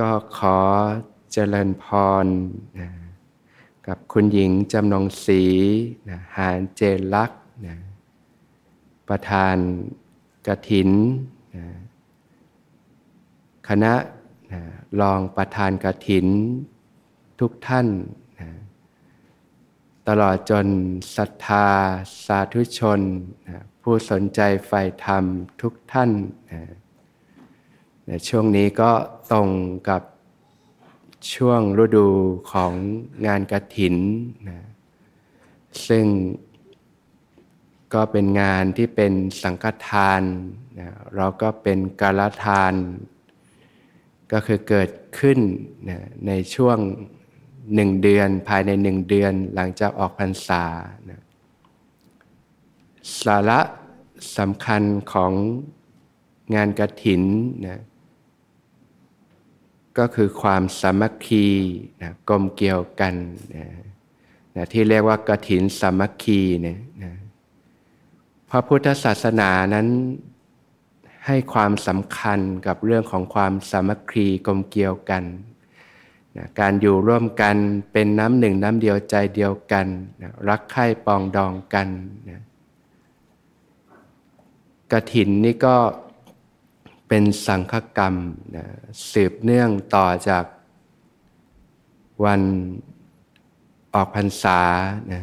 ก็ขอเจริญพรนะกับคุณหญิงจำนงศรีนะหานเจลักษณ์นะประธานกระถินนะคณะนะรองประธานกระถินทุกท่านนะตลอดจนศรัทธาสาธุชนนะผู้สนใจใฝ่ธรรมทุกท่านนะ ในช่วงนี้ก็ตรงกับช่วงฤดูของงานกระถินนะซึ่งก็เป็นงานที่เป็นสังฆทานนะเราก็เป็นกาลทาน ก็คือเกิดขึ้นนะในช่วงหนึ่งเดือนภายในหนึ่งเดือนหลังจากออกพรรษานะสาระสำคัญของงานกระถินนะ ก็คือความสามัคคีนะกลมเกี่ยวกันนะนะที่เรียกว่ากถินสามัคคีเนี่ยนะพระพุทธศาสนานั้นให้ความสำคัญกับเรื่องของความสามัคคีกลมเกี่ยวกันนะการอยู่ร่วมกันเป็นน้ำหนึ่งน้ำเดียวใจเดียวกันนะรักใคร่ปองดองกันนะกถินนี่ก็ เป็นสังฆกรรมนะสืบเนื่องต่อจากวันออกพรรษานะ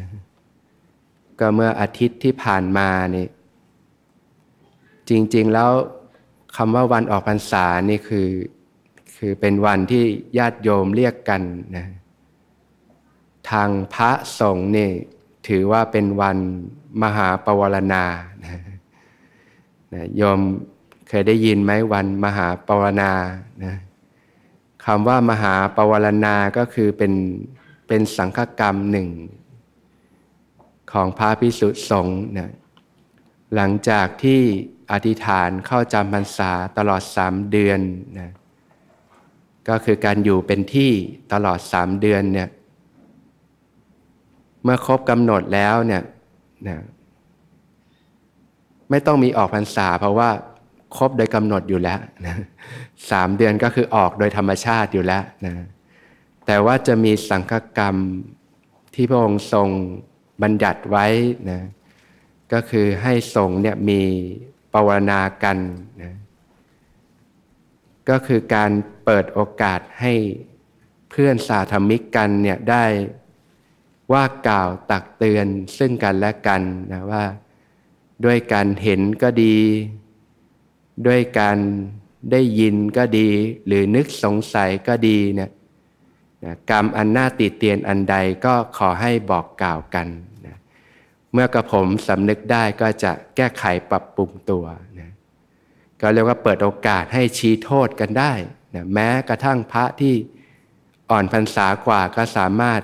ก็เมื่ออาทิตย์ที่ผ่านมานี่จริง ๆ แล้วคำว่าวันออกพรรษานี่คือคือเป็นวันที่ญาติโยมเรียกกันนะทางพระสงฆ์นี่ถือว่าเป็นวันมหาปวารณานะนะโยม เคยได้ยินไหมวันมหาปวารณานะคำว่ามหาปวารณาก็คือเป็นเป็นสังฆกรรมหนึ่ง ของพระพิสุทธสงฆ์นะหลังจากที่อธิษฐานเข้าจำพรรษาตลอดสามเดือนนะก็คือการอยู่เป็นที่ตลอดสามเดือนเนี่ยเมื่อครบกำหนดแล้วเนี่ยนะไม่ต้องมีออกพรรษาเพราะว่า ครบโดยกำหนดอยู่แล้วนะสามเดือนก็คือออกโดยธรรมชาติอยู่แล้วนะแต่ว่าจะมีสังฆกรรมที่พระองค์ทรงบัญญัติไว้นะก็คือให้สงฆ์เนี่ยมีปวารณากันนะก็คือการเปิดโอกาสให้เพื่อนสาธมิกกันเนี่ยได้ว่ากล่าวตักเตือนซึ่งกันและกันนะว่า ด้วยการเห็นก็ดี ด้วยการได้ยินก็ดี หรือนึกสงสัยก็ดีเนี่ยนะกรรมอันน่าติเตียนอันใดก็ขอให้บอกกล่าวกันนะเมื่อกระผมสำนึกได้ก็จะแก้ไขปรับปรุงตัวนะก็เรียกว่าเปิดโอกาสให้ชี้โทษกันได้นะแม้กระทั่งพระที่อ่อนพรรษากว่าก็สามารถ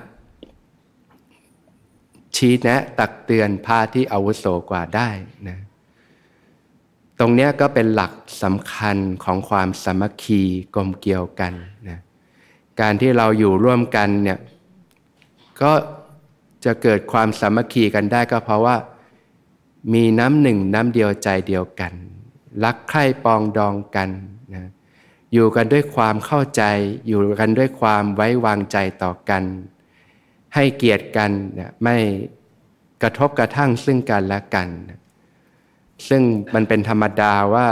ชี้แนะตักเตือนพระที่อาวุโสกว่าได้นะ รงนี้ก็เป็นหลักสำคัญของความสามัคคีกลมเกี่ยวกันนะการที่เราอยู่ร่วมกันเนี่ยก็จะเกิดความสามัคคีกันได้ก็เพราะว่า มีน้ำหนึ่งน้ำเดียวใจเดียวกัน รักใคร่ปองดองกันนะอยู่กันด้วยความเข้าใจ อยู่กันด้วยความไว้วางใจต่อกัน ให้เกียรติกันนะไม่กระทบกระทั่งซึ่งกันและกันนะ ซึ่งมันเป็นธรรมดาว่า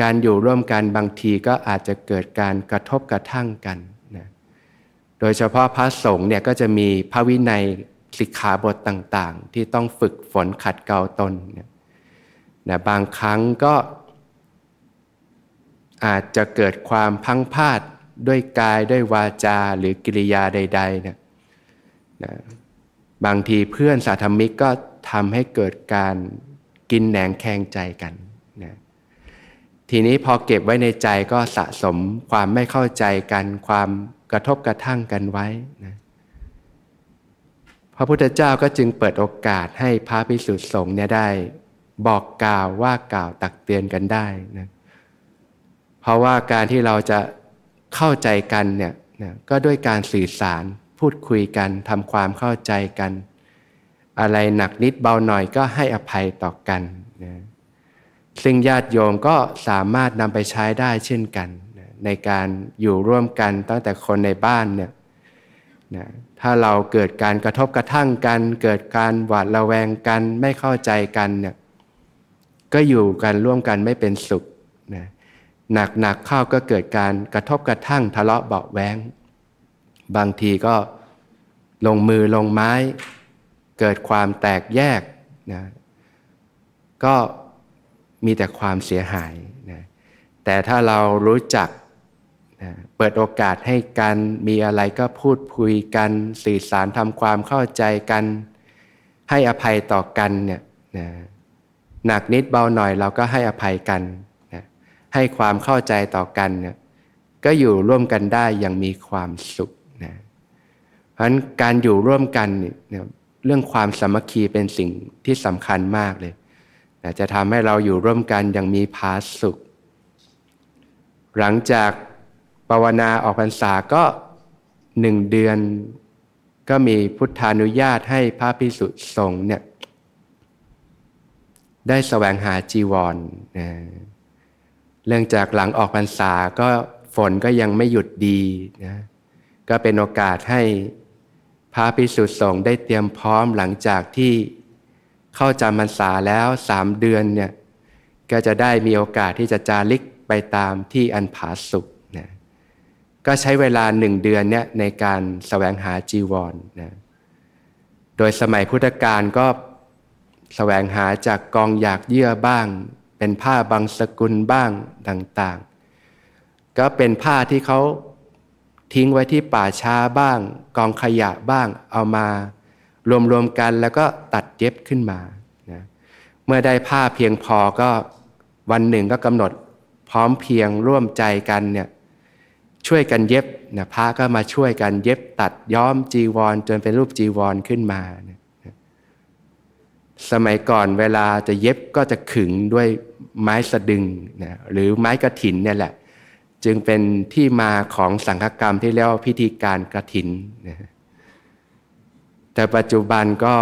การอยู่ร่วมกันบางทีก็อาจจะเกิดการกระทบกระทั่งกันนะโดยเฉพาะพระสงฆ์เนี่ยก็จะมีพระวินัยสิกขาบทต่างๆ ที่ต้องฝึกฝนขัดเกลาตนนะนะบางครั้งก็อาจจะเกิดความพังพาดด้วยกายด้วยวาจาหรือกิริยาใดๆนะนะบางทีเพื่อนสาธมิกก็ทำให้เกิดการ กินแหนงแคงใจกันนะทีนี้พอเก็บไว้ในใจก็สะสมความไม่เข้าใจกัน ความกระทบกระทั่งกันไว้นะพระพุทธเจ้าก็จึงเปิดโอกาสให้พระภิกษุสงฆ์เนี่ยได้ บอกกล่าวว่ากล่าวตักเตือนกันได้นะเพราะว่าการที่เราจะเข้าใจกันเนี่ยนะก็ด้วยการสื่อสารพูดคุยกันทำความเข้าใจกัน อะไรหนักนิดเบาหน่อยก็ให้อภัยต่อกันนะซึ่งญาติโยมก็สามารถนำไปใช้ได้เช่นกันนะในการอยู่ร่วมกันตั้งแต่คนในบ้านเนี่ยนะถ้าเราเกิดการกระทบกระทั่งกัน เกิดการหวาดระแวงกันไม่เข้าใจกันเนี่ยก็อยู่กันร่วมกันไม่เป็นสุขนะหนักหนักเข้าก็เกิดการกระทบกระทั่งทะเลาะเบาแวงบางทีก็ลงมือลงไม้ เกิดความแตกแยกนะก็มีแต่ความเสียหายนะแต่ถ้าเรารู้จักนะเปิดโอกาสให้กันมีอะไรก็พูดคุยกัน สื่อสารทำความเข้าใจกัน ให้อภัยต่อกันเนี่ยนะหนักนิดเบาหน่อยเราก็ให้อภัยกันนะให้ความเข้าใจต่อกันเนี่ยก็อยู่ร่วมกันได้อย่างมีความสุขนะเพราะฉะนั้นการอยู่ร่วมกันเนี่ย เรื่องความสามัคคีเป็นสิ่งที่สำคัญมากเลยจะทำให้เราอยู่ร่วมกันอย่างมีพาสุข หลังจากภาวนาออกพรรษาก็หนึ่งเดือนก็มีพุทธานุญาตให้พระพิสุสงฆ์เนี่ยได้แสวงหาจีวรนะเรื่องจากหลังออกพรรษาก็ฝนก็ยังไม่หยุดดีนะก็เป็นโอกาสให้ พระพิสุสงฆ์ได้เตรียมพร้อมหลังจากที่เข้าจำพรรษาแล้วสามเดือนเนี่ยก็จะได้มีโอกาสที่จะจาริกไปตามที่อันผาสุกนะก็ใช้เวลาหนึ่งเดือนเนี่ยในการสแสวงหาจีวรนะโดยสมัยพุทธกาลก็สแสวงหาจากกองอยากเยื่อบ้าง เป็นผ้าบางสกุลบ้างต่าง ๆ ก็เป็นผ้าที่เขา ทิ้งไว้ที่ป่าช้าบ้าง กองขยะบ้างเอามา รวมๆกันแล้วก็ตัดเย็บขึ้นมานะเมื่อได้ผ้าเพียงพอก็วันหนึ่งก็กำหนดพร้อมเพียงร่วมใจกันเนี่ยช่วยกันเย็บนะพระก็มาช่วยกันเย็บตัดย้อมจีวร จนเป็นรูปจีวรขึ้นมานะสมัยก่อนเวลาจะเย็บก็จะขึงด้วยไม้สะดึงนะหรือไม้กระถินเนี่ยแหละ จึงเป็นที่มาของสังฆกรรมที่เรียกว่าพิธีการกระถินนะแต่ปัจจุบันก็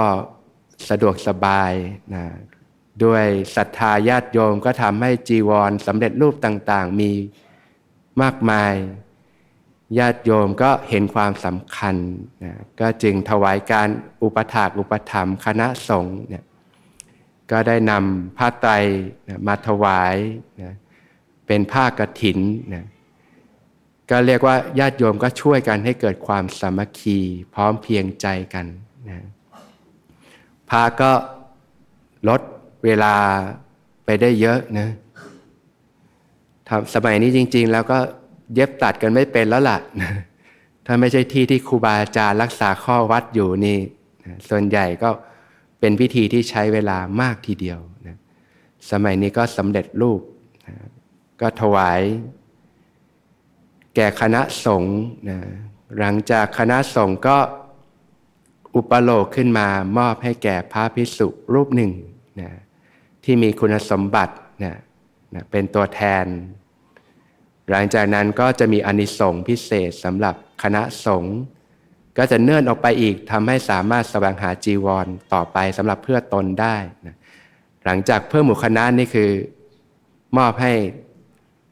สะดวกสบายนะด้วยศรัทธาญาติโยมก็ทำให้จีวรสำเร็จรูปต่างๆ มีมากมาย ญาติโยมก็เห็นความสำคัญนะก็จึงถวายการอุปถากอุปถัมภ์คณะสงฆ์เนี่ยก็ได้นำผ้าไตรนะมาถวายนะ เป็นผ้ากรถินนะก็เรียกว่าญาติโยมก็ช่วยกันให้เกิดความสามัคคีพร้อมเพียงใจกันนะพาก็ลดเวลาไปได้เยอะนะทำสมัยนี้จริง ๆ แล้วก็เย็บตัดกันไม่เป็นแล้วล่ะนะถ้าไม่ใช่ที่ที่ครูบาอาจารย์รักษาข้อวัดอยู่นี่นะส่วนใหญ่ก็เป็นพิธีที่ใช้เวลามากทีเดียวนะสมัยนี้ก็สำเร็จรูปนะ ก็ถวาย แก่คณะสงฆ์นะหลังจากคณะสงฆ์ก็อุปโลกขึ้นมามอบให้แก่พระพิสุรูปหนึ่งนะที่มีคุณสมบัตินะนะเป็นตัวแทน หลังจากนั้นก็จะมีอนิสงส์พิเศษสำหรับคณะสงฆ์ก็จะเนื่อนออกไปอีกทำให้สามารถแสวงหาจีวรต่อไปสำหรับเพื่อตนได้นะหลังจากเพื่อหมู่คณะนี่คือ มอบให้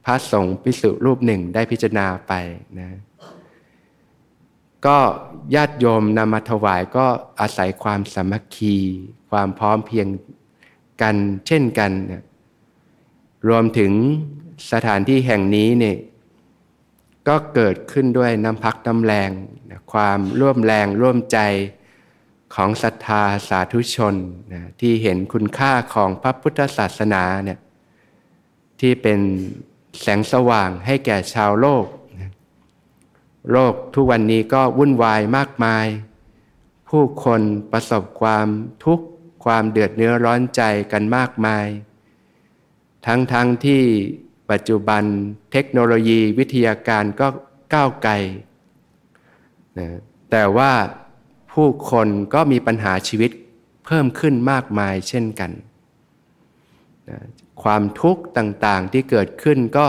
พระสงฆ์พิสุรูปหนึ่งได้พิจารณาไปนะก็ญาติโยมนำมาถวายก็อาศัยความสามัคคี ความพร้อมเพียงกันเช่นกันนะรวมถึงสถานที่แห่งนี้เนี่ยก็เกิดขึ้นด้วยน้ำพักน้ำแรง ความร่วมแรงร่วมใจของศรัทธาสาธุชนนะที่เห็นคุณค่าของพระพุทธศาสนาเนี่ยที่เป็น แสงสว่างให้แก่ชาวโลก โลกทุกวันนี้ก็วุ่นวายมากมาย ผู้คนประสบความทุกข์ความเดือดเนื้อร้อนใจกันมากมาย ทั้งๆทที่ปัจจุบันเทคโนโลยีวิทยาการก็ก้าวไกลนะแต่ว่าผู้คนก็มีปัญหาชีวิตเพิ่มขึ้นมากมายเช่นกันนะ ความทุกข์ต่างๆที่เกิดขึ้นก็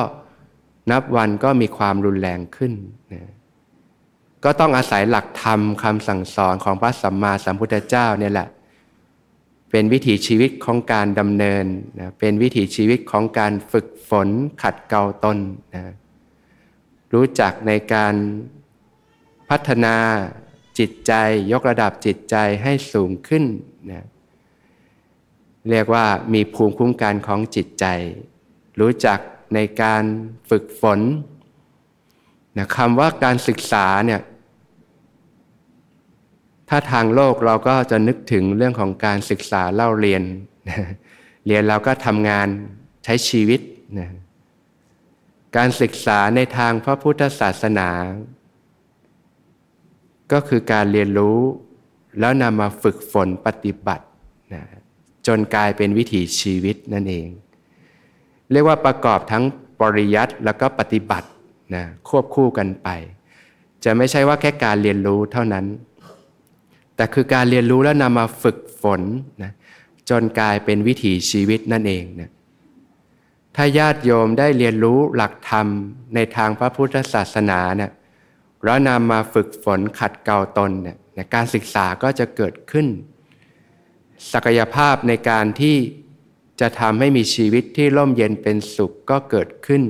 นับวันก็มีความรุนแรงขึ้นนะก็ต้องอาศัยหลักธรรมคำสั่งสอนของพระสัมมาสัมพุทธเจ้าเนี่ยแหละ เป็นวิถีชีวิตของการดำเนินนะเป็นวิถีชีวิตของการฝึกฝนขัดเกลาตนนะรู้จักในการพัฒนาจิตใจยกระดับจิตใจให้สูงขึ้นนะ เรียกว่ามีภูมิคุ้มกันของจิตใจ รู้จักในการฝึกฝนนะคำว่าการศึกษาเนี่ยถ้าทางโลกเราก็จะนึกถึงเรื่องของการศึกษาเล่าเรียน เรียนเราก็ทำงานใช้ชีวิตนะการศึกษาในทางพระพุทธศาสนา ก็คือการเรียนรู้แล้วนำมาฝึกฝนปฏิบัตินะ จนกลายเป็นวิถีชีวิตนั่นเอง เรียกว่าประกอบทั้งปริยัติแล้วก็ปฏิบัตินะควบคู่กันไป จะไม่ใช่ว่าแค่การเรียนรู้เท่านั้น แต่คือการเรียนรู้แล้วนำมาฝึกฝนนะจนกลายเป็นวิถีชีวิตนั่นเองนะถ้าญาติโยมได้เรียนรู้หลักธรรมในทางพระพุทธศาสนาเนี่ยแล้วนำมาฝึกฝนขัดเกลาตนเนี่ยการศึกษาก็จะเกิดขึ้น ศักยภาพในการที่จะทำให้มีชีวิตที่ร่มเย็นเป็นสุขก็เกิดขึ้น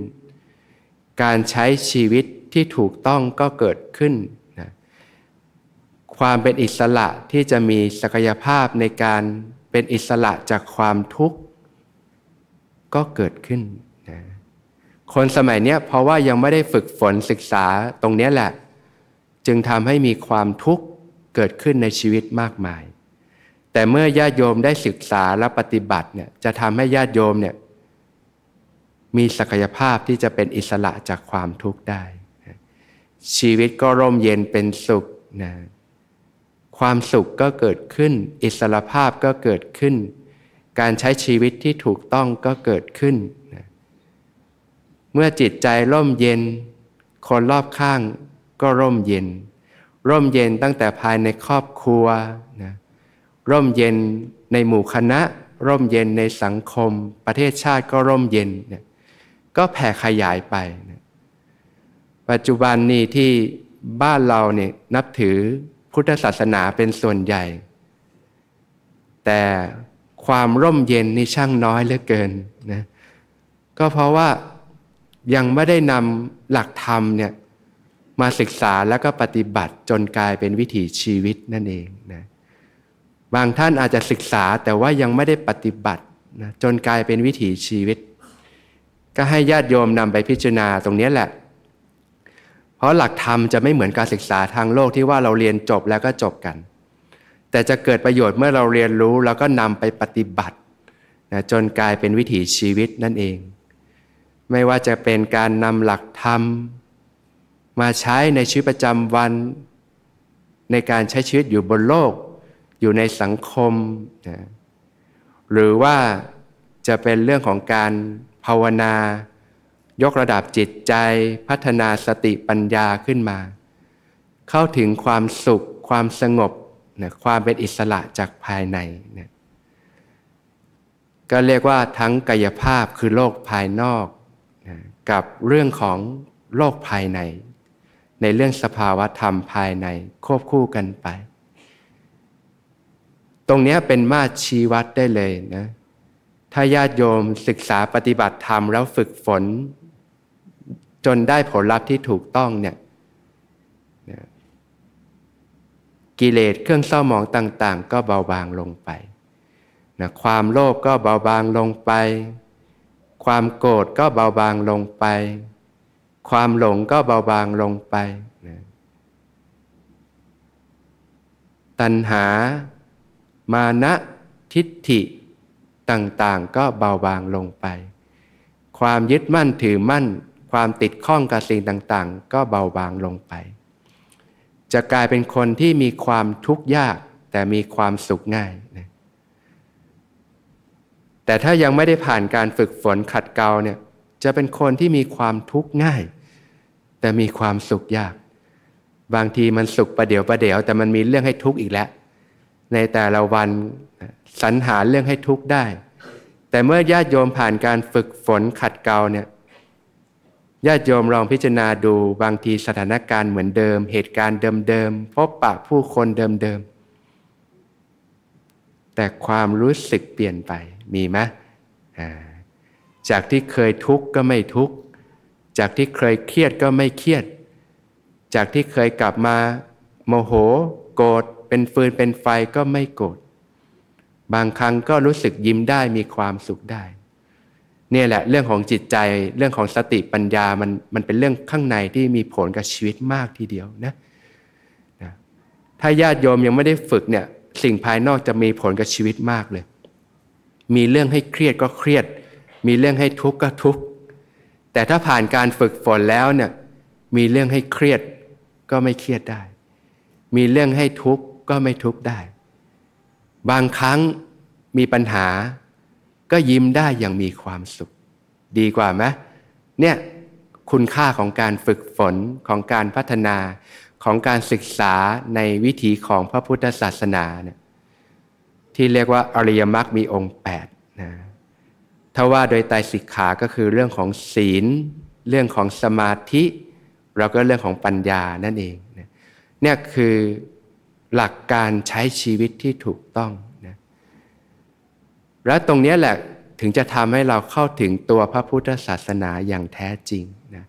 การใช้ชีวิตที่ถูกต้องก็เกิดขึ้นนะความเป็นอิสระที่จะมีศักยภาพในการเป็นอิสระจากความทุกข์ ก็เกิดขึ้นนะคนสมัยนี้เพราะว่ายังไม่ได้ฝึกฝนศึกษาตรงนี้แหละ จึงทำให้มีความทุกข์เกิดขึ้นในชีวิตมากมาย แต่เมื่อญาติโยมได้ศึกษาและปฏิบัติเนี่ยจะทำให้ญาติโยมเนี่ยมีศักยภาพที่จะเป็นอิสระจากความทุกข์ได้ ชีวิตก็ร่มเย็นเป็นสุขนะความสุขก็เกิดขึ้น อิสระภาพก็เกิดขึ้น การใช้ชีวิตที่ถูกต้องก็เกิดขึ้นนะเมื่อจิตใจร่มเย็น คนรอบข้างก็ร่มเย็น ร่มเย็นตั้งแต่ภายในครอบครัวนะ ร่มเย็นในหมู่คณะ ร่มเย็นในสังคม ประเทศชาติก็ร่มเย็นเนะก็แผ่ขยายไปนะปัจจุบันนี้ที่บ้านเราเนี่ยนับถือพุทธศาสนาเป็นส่วนใหญ่ แต่ความร่มเย็นนี่ช่างน้อยเหลือเกินนะก็เพราะว่ายังไม่ได้นำหลักธรรมเนี่ยมาศึกษาแล้วก็ปฏิบัติจนกลายเป็นวิถีชีวิตนั่นเองนะ บางท่านอาจจะศึกษาแต่ว่ายังไม่ได้ปฏิบัตินะจนกลายเป็นวิถีชีวิต ก็ให้ญาติโยมนำไปพิจารณาตรงนี้แหละ เพราะหลักธรรมจะไม่เหมือนการศึกษาทางโลกที่ว่าเราเรียนจบแล้วก็จบกัน แต่จะเกิดประโยชน์เมื่อเราเรียนรู้แล้วก็นำไปปฏิบัตินะจนกลายเป็นวิถีชีวิตนั่นเอง ไม่ว่าจะเป็นการนำหลักธรรม มาใช้ในชีวิตประจำวัน ในการใช้ชีวิตอยู่บนโลก อยู่ในสังคมนะหรือว่าจะเป็นเรื่องของการภาวนายกระดับจิตใจพัฒนาสติปัญญาขึ้นมา เข้าถึงความสุข ความสงบนะความเป็นอิสระจากภายในนะก็เรียกว่าทั้งกายภาพคือโลกภายนอกนะกับเรื่องของโลกภายใน ในเรื่องสภาวะธรรมภายในควบคู่กันไป ตรงนี้เป็นมาชี้วัดได้เลยนะ ถ้าญาติโยมศึกษาปฏิบัติธรรมแล้วฝึกฝน จนได้ผลลัพธ์ที่ถูกต้องเนี่ยกิเลสเครื่องเศร้าหมองต่าง ๆ ก็เบาบางลงไปนะความโลภกก็เบาบางลงไป ความโกรธก็เบาบางลงไป ความหลงก็เบาบางลงไปนะตัณหา มานะทิฏฐิต่างๆ ก็เบาบางลงไป ความยึดมั่นถือมั่น ความติดข้องกับสิ่งต่างๆ ก็เบาบางลงไป จะกลายเป็นคนที่มีความทุกข์ยากแต่มีความสุขง่ายนะแต่ถ้ายังไม่ได้ผ่านการฝึกฝนขัดเกลาเนี่ยจะเป็นคนที่มีความทุกข์ง่าย แต่มีความสุขยาก บางทีมันสุขประเดี๋ยวประเดี๋ยว แต่มันมีเรื่องให้ทุกข์อีกแล้ว ในแต่ละวันสรรหาเรื่องให้ทุกข์ได้ แต่เมื่อญาติโยมผ่านการฝึกฝนขัดเกลาเนี่ยญาติโยมลองพิจารณาดูบางทีสถานการณ์เหมือนเดิม เหตุการณ์เดิมๆพบปะผู้คนเดิมๆแต่ความรู้สึกเปลี่ยนไปมีไหมจากที่เคยทุกข์ก็ไม่ทุกข์จากที่เคยเครียดก็ไม่เครียด จากที่เคยกลับมาโมโห โกรธ เป็นฟืนเป็นไฟก็ไม่โกรธบางครั้งก็รู้สึกยิ้มได้มีความสุขได้ เนี่ยแหละเรื่องของจิตใจเรื่องของสติปัญญามันมันเป็นเรื่องข้างในที่มีผลกับชีวิตมากทีเดียวนะนะถ้าญาติโยมยังไม่ได้ฝึกเนี่ยสิ่งภายนอกจะมีผลกับชีวิตมากเลย มีเรื่องให้เครียดก็เครียด มีเรื่องให้ทุกข์ก็ทุกข์แต่ถ้าผ่านการฝึกฝนแล้วเนี่ยมีเรื่องให้เครียดก็ไม่เครียดได้ มีเรื่องให้ทุกข์ ก็ไม่ทุกข์ได้ บางครั้งมีปัญหา ก็ยิ้มได้อย่างมีความสุข ดีกว่าไหมเนี่ยคุณค่าของการฝึกฝนของการพัฒนาของการศึกษาในวิถีของพระพุทธศาสนาเนี่ยที่เรียกว่าอริยมรรคมีองค์8นะถ้าว่าโดยไตรสิกขาก็คือเรื่องของศีล เรื่องของสมาธิ เราก็เรื่องของปัญญานั่นเองเนี่ยคือ หลักการใช้ชีวิตที่ถูกต้องนะและตรงนี้แหละถึงจะทำให้เราเข้าถึงตัวพระพุทธศาสนาอย่างแท้จริงนะ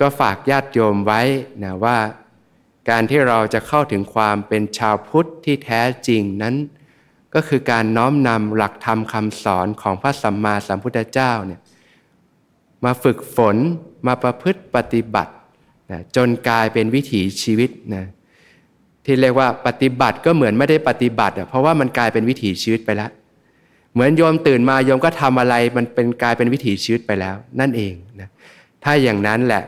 ก็ฝากญาติโยมไว้นะว่า การที่เราจะเข้าถึงความเป็นชาวพุทธที่แท้จริงนั้น ก็คือการน้อมนำหลักธรรมคำสอนของพระสัมมาสัมพุทธเจ้าเนี่ยมาฝึกฝนมาประพฤติปฏิบัตินะจนกลายเป็นวิถีชีวิตนะ ที่เรียกว่าปฏิบัติก็เหมือนไม่ได้ปฏิบัติเพราะว่ามันกลายเป็นวิถีชีวิตไปแล้ว เหมือนโยมตื่นมาโยมก็ทำอะไรมันเป็นกลายเป็นวิถีชีวิตไปแล้ว นั่นเองนะถ้าอย่างนั้นแหละ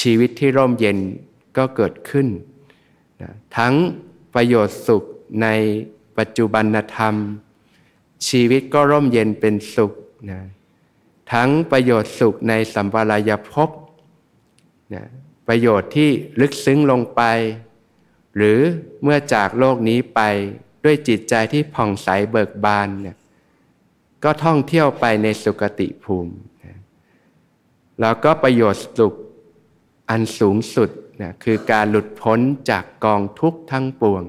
ชีวิตที่ร่มเย็นก็เกิดขึ้นนะทั้งประโยชน์สุขในปัจจุบันธรรม ชีวิตก็ร่มเย็นเป็นสุขนะทั้งประโยชน์สุขในสัมปรายภพนะประโยชน์ที่ลึกซึ้งลงไป หรือเมื่อจากโลกนี้ไปด้วยจิตใจที่ผ่องใสเบิกบานเนี่ยก็ท่องเที่ยวไปในสุคติภูมิแล้วก็ประโยชน์สุขอันสูงสุดนะคือการหลุดพ้นจากกองทุกข์ทั้งปวง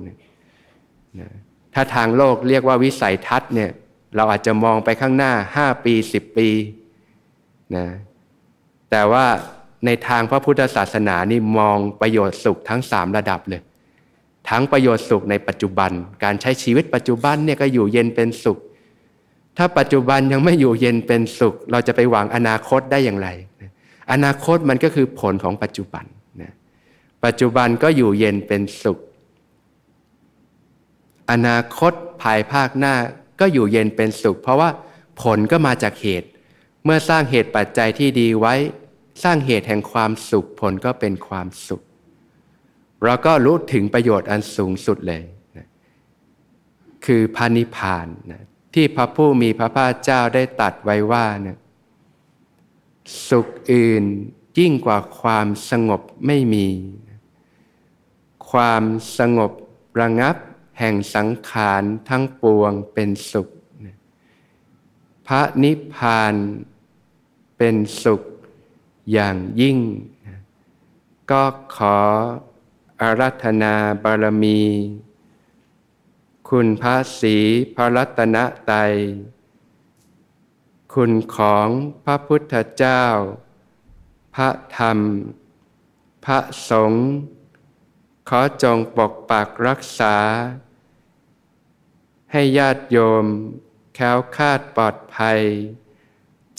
นะถ้าทางโลกเรียกว่าวิสัยทัศน์เนี่ยเราอาจจะมองไปข้างหน้าห้าปีสิบปีนะแต่ว่าในทางพระพุทธศาสนานี่มองประโยชน์สุขทั้งสามระดับเลย ทั้งประโยชน์สุขในปัจจุบัน การใช้ชีวิตปัจจุบันเนี่ยก็อยู่เย็นเป็นสุข ถ้าปัจจุบันยังไม่อยู่เย็นเป็นสุข เราจะไปหวังอนาคตได้อย่างไร อนาคตมันก็คือผลของปัจจุบันนะปัจจุบันก็อยู่เย็นเป็นสุข อนาคตภายภาคหน้าก็อยู่เย็นเป็นสุข เพราะว่าผลก็มาจากเหตุ เมื่อสร้างเหตุปัจจัยที่ดีไว้ สร้างเหตุแห่งความสุขผลก็เป็นความสุข เราก็รู้ถึงประโยชน์อันสูงสุดเลยนะคือพานิพานนะที่พระผู้มีพระภาคเจ้าได้ตัดไว้ว่านี่ยสุขอื่นยิ่งกว่าความสงบไม่มี ความสงบระงับแห่งสังขารทั้งปวงเป็นสุข พระนิพพานเป็นสุขอย่างยิ่ง ก็ขอ อารัธนาบารมี คุณพระศรีพระรัตนตัยคุณของพระพุทธเจ้า พระธรรม พระสงฆ์ขอจงปกปักรักษา ให้ญาติโยมแค้วคาดปลอดภัย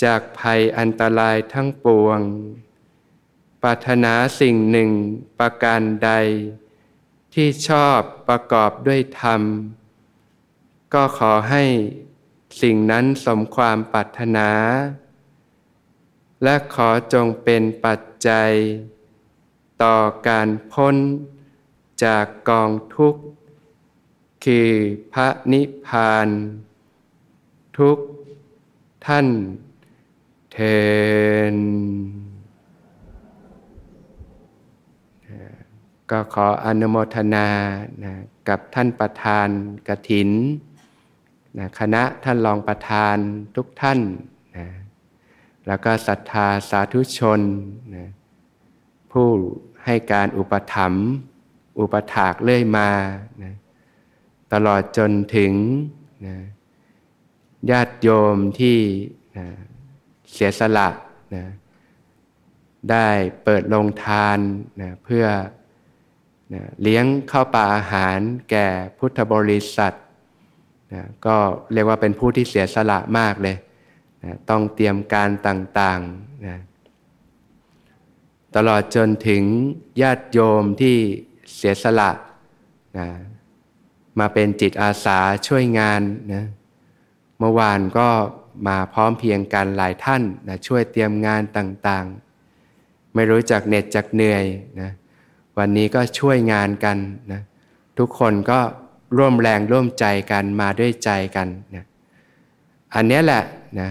จากภัยอันตรายทั้งปวง ปรารถนาสิ่งหนึ่งประการใด ที่ชอบประกอบด้วยธรรม ก็ขอให้สิ่งนั้นสมความปรารถนา และขอจงเป็นปัจจัย ต่อการพ้นจากกองทุกข์ คือพระนิพพาน ทุกท่านเทน ก็ขออนุโมทนานะกับท่านประธานกระถินนะคณะท่านรองประธานทุกท่านนะแล้วก็ศรัทธาสาธุชนนะผู้ให้การอุปถัมภ์อุปถากเลื่อยมานะตลอดจนถึงนะญาติโยมที่นะเสียสละนะได้เปิดโรงทานนะเพื่อ นะเลี้ยงข้าวปลาอาหารแก่พุทธบริษัทนะก็เรียกว่าเป็นผู้ที่เสียสละมากเลยนะต้องเตรียมการต่างๆนะตลอดจนถึงญาติโยมที่เสียสละนะมาเป็นจิตอาสาช่วยงานนะเมื่อวานก็มาพร้อมเพียงกันหลายท่านนะช่วยเตรียมงานต่างๆ ไม่รู้จักเหน็ดจักเหนื่อยนะ วันนี้ก็ช่วยงานกันนะทุกคนก็ร่วมแรงร่วมใจกันมาด้วยใจกันนะอันนี้แหละนะ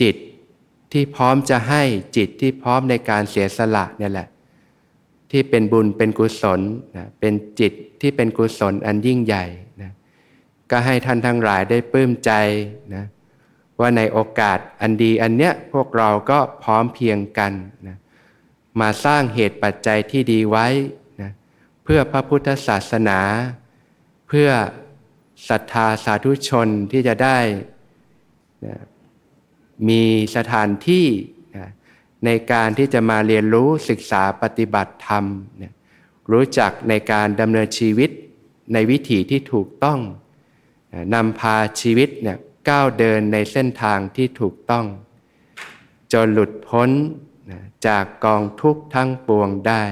จิตที่พร้อมจะให้จิตที่พร้อมในการเสียสละเนี่ยแหละ ที่เป็นบุญเป็นกุศลนะเป็นจิตที่เป็นกุศลอันยิ่งใหญ่นะก็ให้ท่านทั้งหลายได้ปลื้มใจนะว่าในโอกาสอันดีอันเนี้ยพวกเราก็พร้อมเพียงกันนะ มาสร้างเหตุปัจจัยที่ดีไว้นะเพื่อพระพุทธศาสนา เพื่อศรัทธาสาธุชนที่จะได้นะมีสถานที่นะในการที่จะมาเรียนรู้ศึกษาปฏิบัติธรรมนะรู้จักในการดำเนินชีวิตในวิถีที่ถูกต้องนะนำพาชีวิตเนี่ยก้าวเดินในเส้นทางที่ถูกต้อง จนหลุดพ้น จากกองทุกข์ทั้งปวงได้